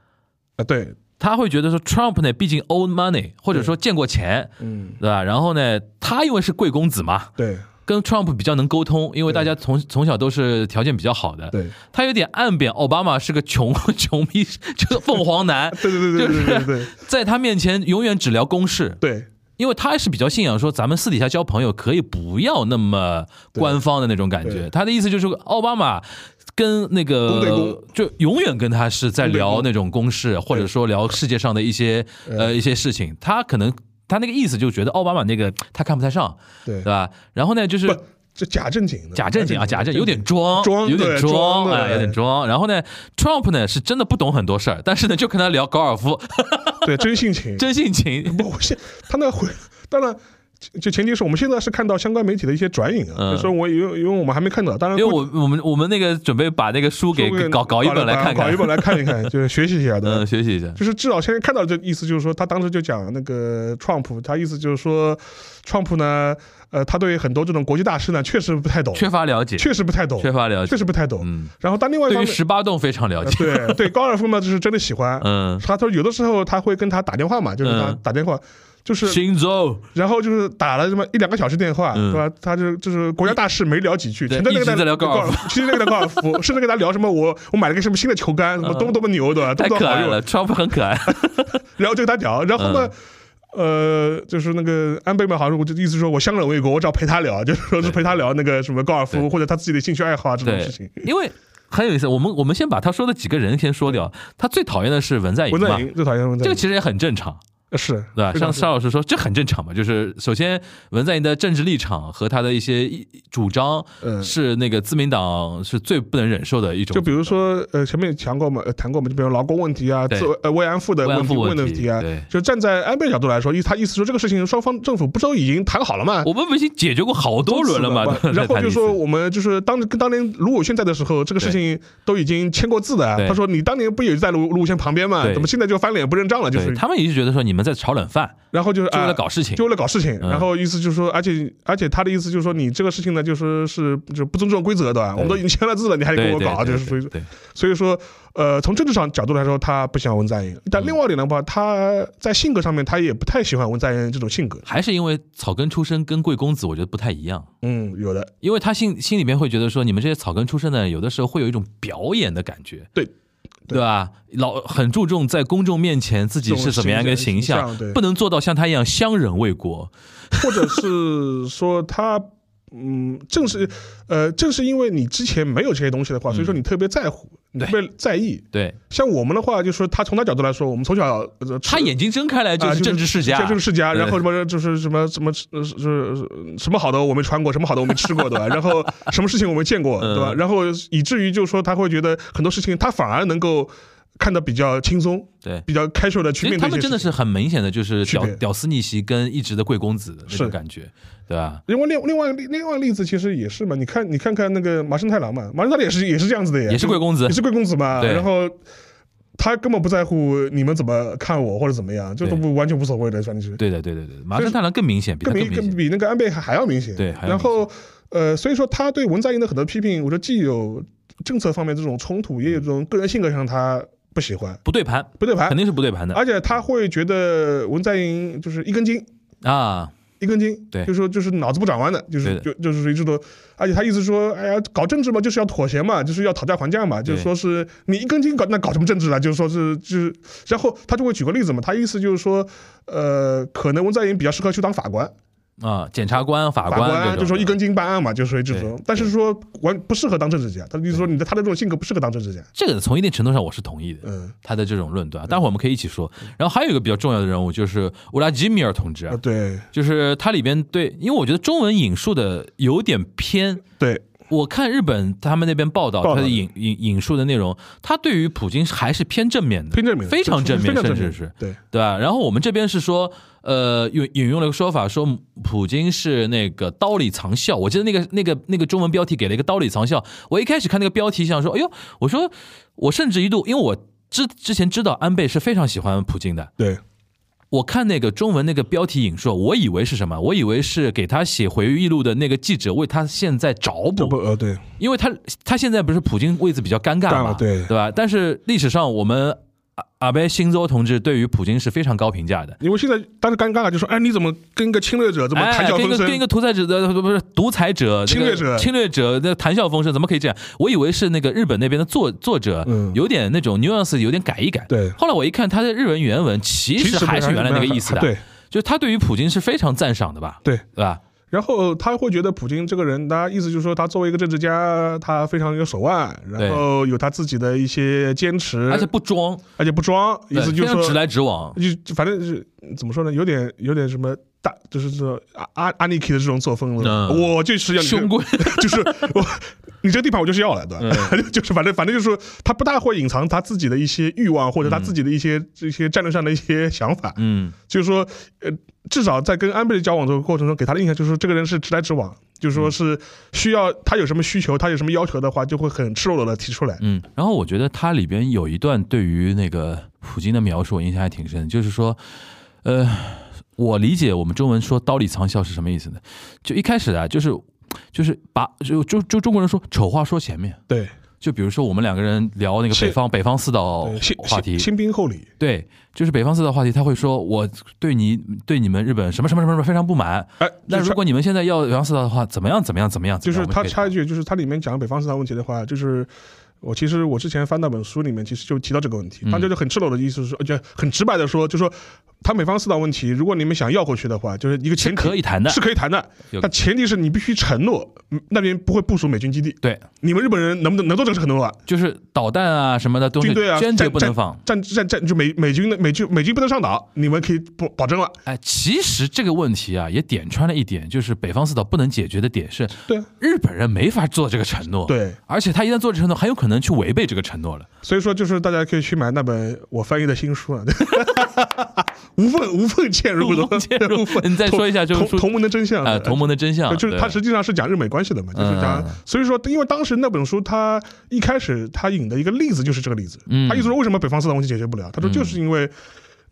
啊对，他会觉得说 Trump 呢，毕竟 own money 或者说见过钱，嗯对吧？然后呢，他因为是贵公子嘛，对跟 Trump 比较能沟通，因为大家从从小都是条件比较好的。对。他有点暗贬奥巴马是个穷 穷逼，就是凤凰男，对对对对对对对。在他面前永远只聊公事，对。因为他是比较信仰说咱们私底下交朋友可以不要那么官方的那种感觉。他的意思就是奥巴马。跟那个就永远跟他是在聊那种公事，或者说聊世界上的一些呃一些事情。他可能他那个意思就觉得奥巴马那个他看不太上，对对吧？然后呢，就是这假正经的，假正经啊，假正有点装，装有点装啊，有点装。然后呢，Trump 呢是真的不懂很多事儿，但是呢就跟他聊高尔夫，对真性情，真性情。不，我现他那回，当然。就前提是我们现在是看到相关媒体的一些转引啊，嗯就是说我因为因为我们还没看到，当然因为我我们我们那个准备把那个书给搞搞一本来看看搞一，本来看一看，就是学习一下的。嗯，学习一下。就是至少现在看到这意思，就是说他当时就讲那个 Trump，他意思就是说，Trump 呢，呃，他对很多这种国际大事呢，确实不太懂，缺乏了解，确实不太懂，缺乏了解确，实不太懂。嗯，然后但另外一对方面，于十八洞非常了呃解，对 对高尔夫呢，就是真的喜欢。嗯他说有的时候他会跟他打电话嘛，就是他嗯打电话，就是然后就是打了这么一两个小时电话，嗯对吧？他就就是国家大事没聊几句，对全在那个在聊高尔夫，其实在聊高尔夫，甚至跟他聊什么我我买了个什么新的球杆，什么多么多么牛，对吧？多太可爱了，Trump 很可爱，然后就跟他聊，然后呢。呃，就是那个安倍嘛，好像我就意思说我相忍为国，我只要陪他聊，就是说是陪他聊那个什么高尔夫或者他自己的兴趣爱好啊这种事情。，因为很有意思。我们我们先把他说的几个人先说掉，他最讨厌的是文在寅嘛，文在寅最讨厌文在寅，这个其实也很正常。是对吧？像非常是沙老师说，这很正常嘛。就是首先，文在寅的政治立场和他的一些意主张，嗯是那个自民党是最不能忍受的一种。就比如说，呃，前面讲过嘛，呃，谈过嘛，就比如劳工问题啊，呃慰安妇的问题问问题啊对，就站在安倍角度来说，意他意思说这个事情双方政府不都已经谈好了嘛？我们不已经解决过好多轮了嘛？然后就说我们就是当跟当年卢武铉在的时候，这个事情都已经签过字的。他说你当年不也在卢卢武铉旁边嘛？怎么现在就翻脸不认账了？就是，他们一直觉得说你们在炒冷饭，然后就是就为了啊搞事情。就。为了搞事情，嗯。然后意思就是说，而且而且他的意思就是说，你这个事情呢，就说是就不尊重规则的，我们都已经签了字了，你还得跟我搞，就是所以对对，所以说，呃，从政治上角度来说，他不喜欢文在寅，但嗯另外一点的话，他在性格上面，他也不太喜欢文在寅这种性格。还是因为草根出身跟贵公子，我觉得不太一样。嗯，有的，因为他心心里面会觉得说，你们这些草根出身的，有的时候会有一种表演的感觉，对对吧？老很注重在公众面前自己是怎么样一个形象形象，不能做到像他一样相忍为国。或者是说他。嗯，正是，呃，正是因为你之前没有这些东西的话，所以说你特别在乎，你特别在意。对像我们的话，就是说他从他角度来说，我们从小呃他眼睛睁开来就啊是政治世家，政治世家，然后什么就是什么什么呃是什么好的我没穿过，什么好的我没吃过，对吧？然后什么事情我没见过，对吧？嗯然后以至于就是说他会觉得很多事情他反而能够看得比较轻松，对。比较 casual 的去面对他们真的是。很明显的，就是屌屌丝逆袭跟一直的贵公子的那种是感觉，对吧？另外另另外另外例子其实也是嘛，你看你看看那个麻生太郎嘛，麻生太郎也是也是这样子的呀，也是贵公子也是贵公子嘛，然后。他根本不在乎你们怎么看我或者怎么样，这都不完全无所谓的，反正是。对的，对对对，麻生太郎更明显，比更明。更比那个安倍还还要明显。对然后呃，所以说他对文在寅的很多批评，我觉得既有政策方面这种冲突，也有这种个人性格上他不喜欢，不对盘，不对盘。肯，定是不对盘的。而且他会觉得文在寅就是一根筋。啊！一根筋，对。就说就是脑子不转弯的，就是就就是一直都，而且他意思说，哎呀，搞政治嘛，就是要妥协嘛，就是要讨价还价嘛，就是说是你一根筋搞那搞什么政治了？就是说是就是，然后他就会举个例子嘛，他意思就是说，呃，可能文在寅比较适合去当法官，啊，检察官、法法官就说一根筋办案嘛，就属于这种对，但是说完不适合当政治家，他的意思说你的他的这种性格不适合当政治家，这个从一定程度上我是同意的，嗯他的这种论断，待会儿我们可以一起说。然后还有一个比较重要的人物就是乌拉吉米尔同志啊啊，对就是他里边对，因为我觉得中文引述的有点偏。对我看日本他们那边报道，他的引引引述的内容，他对于普京还是偏正面的，偏正面，非常正面，甚至是对对吧？然后我们这边是说，呃，引引用了一个说法，说普京是那个刀里藏笑。我记得那个那个那个中文标题给了一个刀里藏笑。我一开始看那个标题想说，哎呦，我说我甚至一度，因为我之之前知道安倍是非常喜欢普京的，对我看那个中文那个标题引述，我以为是什么？我以为是给他写回忆录的那个记者为他现在找补，不呃对因为他他现在不是普京位置比较尴尬嘛，对对吧？但是历史上我们阿阿贝新州同志对于普京是非常高评价的。因为现在当时尴尬就说，哎，你怎么跟一个侵略者这么谈哎，笑风生？跟一个跟一个独裁者的不是独裁者、侵略者这个侵略者那谈笑风生，怎么可以这样？我以为是那个日本那边的作作者嗯有点那种 nuance 有点改一改。对后来我一看他的日文原文，其实还是原来那个意思的。对就是他对于普京是非常赞赏的吧？对。对吧？然后他会觉得普京这个人，他意思就是说，他作为一个政治家，他非常有手腕，然后有他自己的一些坚持，而且不装，而且不装，意思就是说直，来直往。就就反正是怎么说呢，有点有点什么大，就是说阿阿阿尼克的这种作风了。嗯。我就是要你凶棍，就是我，你这个地盘我就是要了，对吧？嗯 就是反正反正就是说，他不大会隐藏他自己的一些欲望，或者他自己的一些这些战略上的一些想法。嗯，就是说，呃，至少在跟安倍的交往这个过程中，给他的印象就是说，这个人是直来直往，就是说是需要他有什么需求，他有什么要求的话，就会很赤裸裸的提出来。嗯，然后我觉得它里边有一段对于那个普京的描述，我印象还挺深，就是说，呃，我理解我们中文说刀里藏笑是什么意思呢？就一开始啊，就是就是把就就就中国人说丑话说前面，对，就比如说我们两个人聊那个北方北方四岛话题新，兵厚礼，对，就是北方四岛话题，他会说我对你对你们日本什么什么什么什么非常不满。哎，那如果你们现在要北方四岛的话，怎么样怎么样怎么样？就是他插一句，就是他里面讲北方四岛问题的话，就是。我其实我之前翻那本书里面，其实就提到这个问题，嗯他就是很赤裸的意思是说，就很直白的说，就说他美方四岛问题，如果你们想要回去的话，就是一个前提可以谈的是可以谈的有，但前提是你必须承诺嗯那边不会部署美军基地。对，你们日本人能不能能做这个承诺啊？就是导弹啊什么的东西军队啊，坚决不能放。战战战就美美军的美军美军不能上岛，你们可以保保证了。哎，其实这个问题啊，也点穿了一点，就是北方四岛不能解决的点是，对啊日本人没法做这个承诺。，对，而且他一旦做这承诺，很有可能去违背这个承诺了。所以说就是大家可以去买那本我翻译的新书啊，无缝无缝嵌入的无缝嵌入。你再说一下就是同同盟的真相啊，同盟的真相，就是它实际上是讲日美关系的嘛，就是讲嗯，所以说，因为当时那本书它一开始它引的一个例子就是这个例子，嗯。他意思说为什么北方四岛问题解决不了？他说就是因为，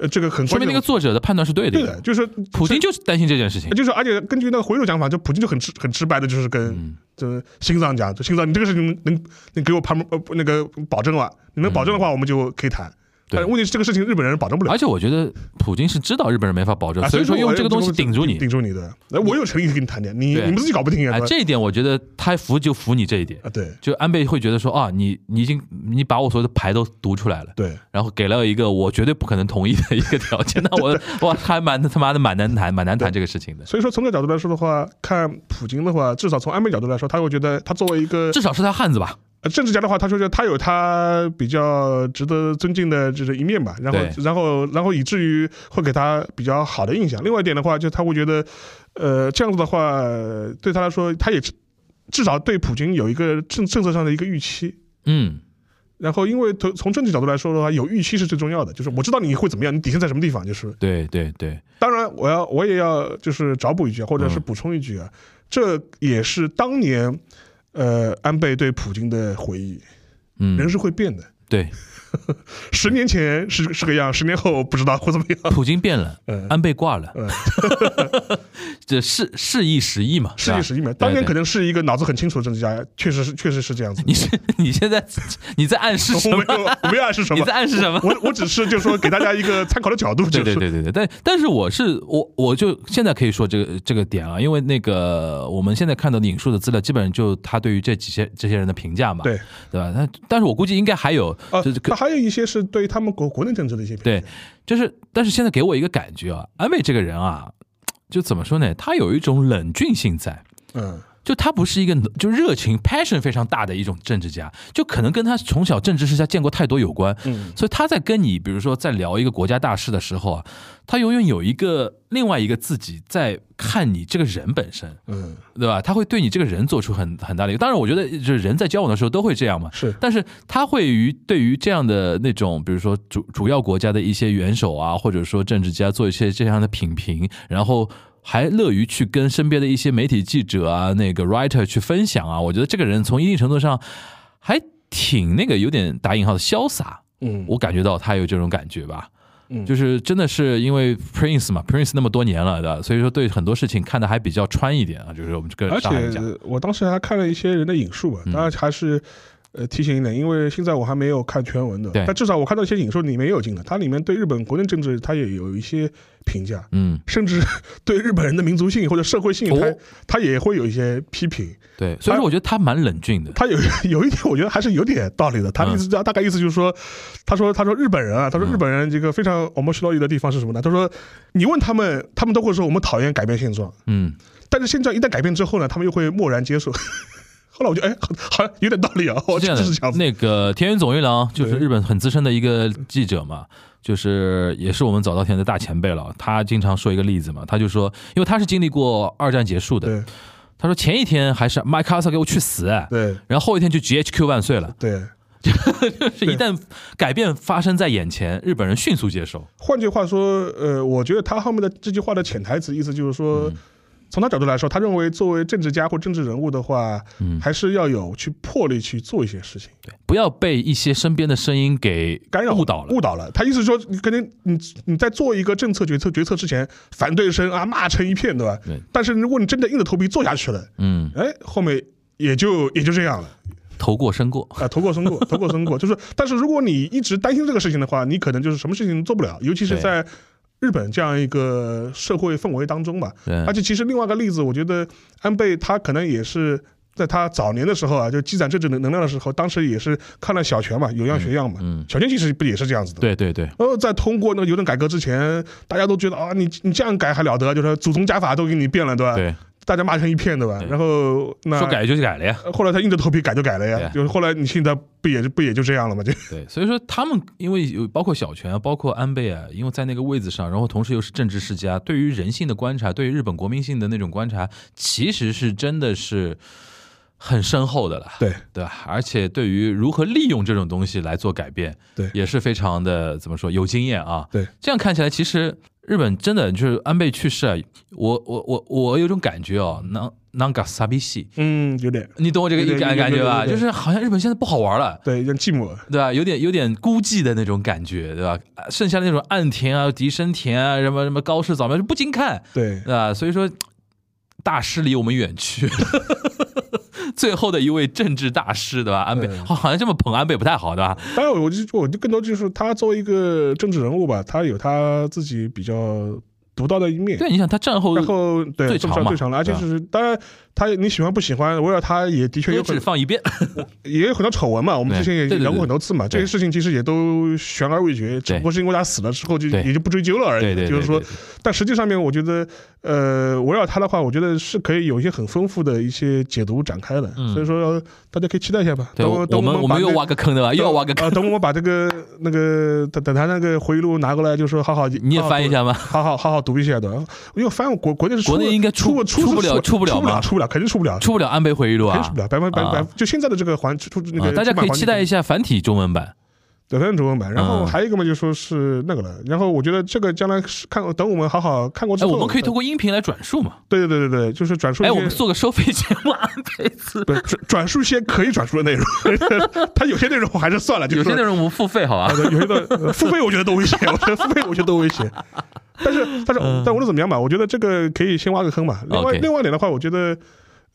呃，这个很说明那个作者的判断是对的。对的，就是普京就是担心这件事情。就是，而且根据那个回流讲法，就普京就很直很直白的，就是跟嗯就是心脏讲，就心脏，你这个事情能能给我判呃那个保证了，你能保证的话，我们就可以谈。但是问题是这个事情日本人保证不了而。且我觉得普京是知道日本人没法保证，啊，所以说用这个东西顶住你。顶住你的。哎，我有诚意跟你谈的，你对你们自己搞不定啊哎，？这一点我觉得他服就服你这一点。啊，对就安倍会觉得说啊，你你已经你把我所有的牌都读出来了，对，然后给了一个我绝对不可能同意的一个条件，那我我还蛮他妈的蛮难谈，蛮难谈这个事情的。所以说从这个角度来说的话，看普京的话，至少从安倍角度来说，他会觉得他作为一个至少是他汉子吧？呃政治家的话，他说他有他比较值得尊敬的这个一面吧，然后然后然后以至于会给他比较好的印象。另外一点的话，就他会觉得，呃，这样子的话对他来说，他也至少对普京有一个政政策上的一个预期。嗯，然后，因为从从政治角度来说的话，有预期是最重要的，就是我知道你会怎么样，你底线在什么地方，就是对对对，当然，我要我也要就是找补一句啊，或者是补充一句啊，这也是当年呃安倍对普京的回忆。嗯，人是会变的，对，十年前是是个样，十年后不知道会怎么样。普京变了，嗯安倍挂了，嗯，这是事意时意嘛，吧是一时一美。当年可能是一个脑子很清楚的政治家，确实是确实是这样子。你是你现在你在暗示什么？我没有，我没有暗示什么你在。暗示什么？我我只是就是说给大家一个参考的角度，就对是对对对对，但但是我是我我就现在可以说这个这个点啊，因为那个我们现在看到的引述的资料，基本上就他对于这几些这些人的评价嘛，对对吧？但但是我估计应该还有，啊就是，可那还有一些是对于他们国国内政治的一些评对，就是，但是现在给我一个感觉啊，安倍这个人啊，就怎么说呢？他有一种冷峻性在。嗯，就他不是一个就热情 passion 非常大的一种政治家，就可能跟他从小政治世家见过太多有关，嗯，所以他在跟你比如说在聊一个国家大事的时候啊，他永远有一个另外一个自己在看你这个人本身，嗯，对吧？他会对你这个人做出很很大的一个，当然我觉得就是人在交往的时候都会这样嘛，是。但是他会于对于这样的那种，比如说主主要国家的一些元首啊，或者说政治家做一些这样的品评，然后还乐于去跟身边的一些媒体记者啊、那个 writer 去分享啊。我觉得这个人从一定程度上还挺那个有点打引号的潇洒，嗯，我感觉到他有这种感觉吧。嗯就是真的是因为 Prince 嘛，Prince 那么多年了，对吧？所以说对很多事情看的还比较穿一点啊。就是我们这个而上海人讲，且我当时还看了一些人的引述吧，嗯当然还是。呃，提醒一点，因为现在我还没有看全文的，但至少我看到一些引述里面也有进的，它里面对日本国内政治，它也有一些评价，嗯，甚至 对日本人的民族性或者社会性，它哦它也会有一些批评。对，所以说我觉得他蛮冷峻的。他 有有一点，我觉得还是有点道理的。他的意思大概意思就是说，他说他说日本人啊，他说日本人这个非常我们需要的地方是什么呢？他说你问他们，他们都会说我们讨厌改变现状，嗯，但是现状一旦改变之后呢，他们又会默然接受。后来我就，哎，好像有点道理啊，我是这样子。那个田园总一郎就是日本很资深的一个记者嘛，就是也是我们早稻田的大前辈了。他经常说一个例子嘛，他就说，因为他是经历过二战结束的，对他说前一天还是麦克阿瑟给我去死，对然后后一天就 GHQ 万岁了。对，就是一旦改变发生在眼前，日本人迅速接受。换句话说，呃，我觉得他后面的这句话的潜台词意思就是说。嗯从他角度来说，他认为作为政治家或政治人物的话，嗯还是要有去魄力去做一些事情。对不要被一些身边的声音给干扰误导了。误导了。他意思说，你肯定你你在做一个政策决策决策之前，反对声啊骂成一片，对吧？对但是如果你真的硬着头皮做下去了，嗯，哎，后面也就也就这样了头过身过。啊，头过身过，头过身过。就是，但是如果你一直担心这个事情的话，你可能就是什么事情都做不了，尤其是在。日本这样一个社会氛围当中吧，而且其实另外一个例子，我觉得安倍他可能也是在他早年的时候啊，就积攒政治能能量的时候，当时也是看了小泉嘛，有样学样嘛。嗯，小泉其实不也是这样子的？。对对对，然后在通过那个邮政改革之前，大家都觉得啊，你你这样改还了得？就是祖宗家法都给你变了，对吧？对，大家骂成一片，对吧？对然后那说改就改了呀。后来他硬着头皮改就改了呀啊，就是后来你现在不也不也就这样了吗？就对，所以说他们因为有包括小泉啊，包括安倍啊，因为在那个位子上，然后同时又是政治世家，对于人性的观察，对于日本国民性的那种观察，其实是真的是很深厚的了。对对吧？而且对于如何利用这种东西来做改变，对也是非常的怎么说有经验啊。对，这样看起来，其实日本真的就是安倍去世啊，我我我我有种感觉哦，那那个萨比西，嗯，有点你懂我这个感感觉吧？就是好像日本现在不好玩了。对，有点寂寞。对吧？有点有点孤寂的那种感觉，对吧？啊剩下的那种岸田啊、笛生田啊、什么什么高市早苗就不经看，对对吧？所以说，大师离我们远去。最后的一位政治大师，对吧？安倍对好好像这么捧安倍不太好，对吧？当然，我就我就更多就是他作为一个政治人物吧，他有他自己比较独到的一面。对，你想他战后然后对最长最长了，而且是当然他你喜欢不喜欢，围绕他也的确歌有很只放一遍，也有很多丑闻嘛，我们之前也聊过很多次嘛，这些事情其实也都悬而未决，只不过是因为他死了之后就也就不追究了而已。就是说但实际上面我觉得，呃，围绕他的话，我觉得是可以有一些很丰富的一些解读展开的，嗯所以说大家可以期待一下吧。等等们我们又挖个坑对吧？又要挖个坑，啊，等我们把这个 那个等等他那个回忆录拿过来，就说好好你也翻一，下吗？好好好好读一下的。因为翻国国内是出国内应该出出出不了出不了吗出不了，了，肯定出不了，出不了安倍回忆录啊肯定出不！了，百分百百啊就现在的这个环出那个，啊大家可以期待一。下繁体中文版。对，反正中文版。然后嗯还有一个嘛，就说是那个了。然后我觉得这个将来是看等我们好好看过之哎，后，我们可以通过音频来转述嘛？对对对对对，就是转述一哎，些。我们做个收费节目，安倍字。不是转转述一些可以转述的内容，他有些内容我还是算了，就是有些内容我们付费，好吧有些的呃付费我觉得都危险，我觉得 付费我觉得都危险。但是但是但无论怎么样吧，我觉得这个可以先挖个坑嘛。另外另外一点的话，我觉得。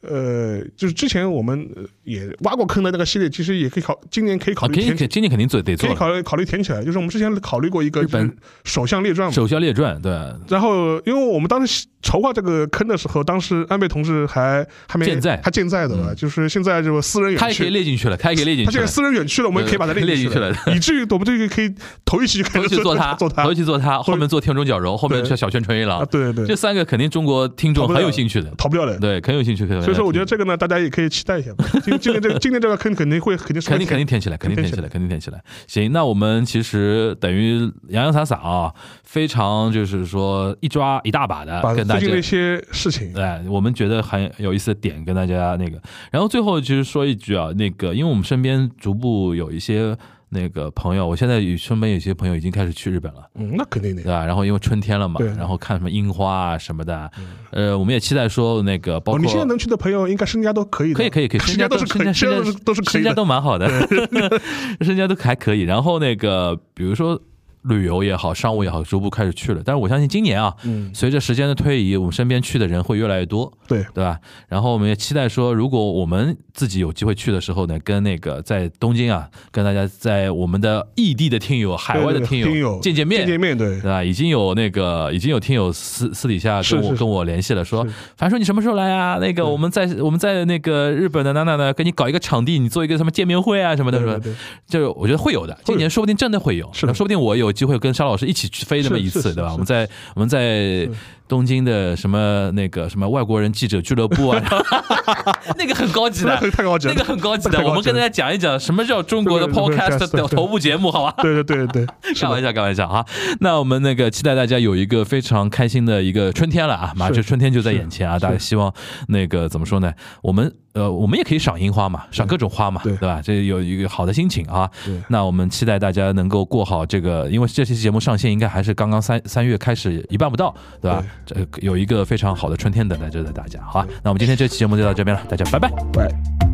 呃，就是之前我们呃也挖过坑的那个系列，其实也可以考，今年可以考虑填起，今年肯定做得做。可以考虑考虑填起来。就是我们之前考虑过一个日本首相列传嘛，手下列传，对，然后，因为我们当时筹划这个坑的时候，当时安倍同志还还没健在还健在的吧？嗯就是现在就私人远去他也可以，列进去了，他也可以列进去了他现在。私人远去了，我们也可以把他列进去了以至于我们这个可以头一期就开始做他，做他头一期做他，后面做田中角荣，后面做小泉纯一啊，郎，对对对，这三个肯定中国听众很有兴趣的，逃不掉的。对，很有兴趣。所以说，我觉得这这个呢，大家也可以期待一下吧。今今天这个今天这个坑肯定会肯定肯定肯定填起来，肯定填起来，肯定填起来。行，那我们其实等于洋洋洒洒啊，非常就是说一抓一大把的把跟大家最近的一些事情，对，我们觉得很有意思的点跟大家那个，然后最后其实说一句啊，那个因为我们身边逐步有一些那个朋友，我现在有身边有些朋友已经开始去日本了。嗯，那肯定的对。吧？然后因为春天了嘛对，然后看什么樱花啊什么的，呃，我们也期待说那个包哦，括你现在能去的朋友，应该身家都可以的，可以可以可以，身家都是可以，身家都是都是可以的。身家都蛮好的，身家都还可以。然后那个比如说旅游也好，商务也好，逐步开始去了。但是我相信今年啊，嗯，随着时间的推移，我们身边去的人会越来越多，对，对吧？然后我们也期待说，如果我们自己有机会去的时候呢，跟那个在东京啊，跟大家在我们的异地的听友、海外的对对听友见见面，见见面，对。对吧？已经有那个已经有听友私私底下跟我跟我联系了，说是樊叔你什么时候来啊？那个我们在我们在那个日本的哪哪哪给你搞一个场地，你做一个什么见面会啊什么的，就我觉得会有的，今年说不定真的会有，是的。说不定我有机会跟沙老师一起去飞那么一次，对吧？我们在我们在东京的什么那个什么外国人记者俱乐部啊，那个很高级的，太高级了，那个很高级的，我们跟大家讲一讲什么叫中国的 podcast 的头部节目，好吧？对对对对，开玩笑，开玩笑啊！那我们那个期待大家有一个非常开心的一个春天了啊，马上就春天就在眼前啊！大家希望那个怎么说呢？我们呃，我们也可以赏樱花嘛，赏各种花嘛，对对吧？这有一个好的心情啊对。那我们期待大家能够过好这个，因为这期节目上线应该还是刚刚三三月开始一半不到，对吧？这有一个非常好的春天等待着的大家。好吧，那我们今天这期节目就到这边了，大家拜拜。拜。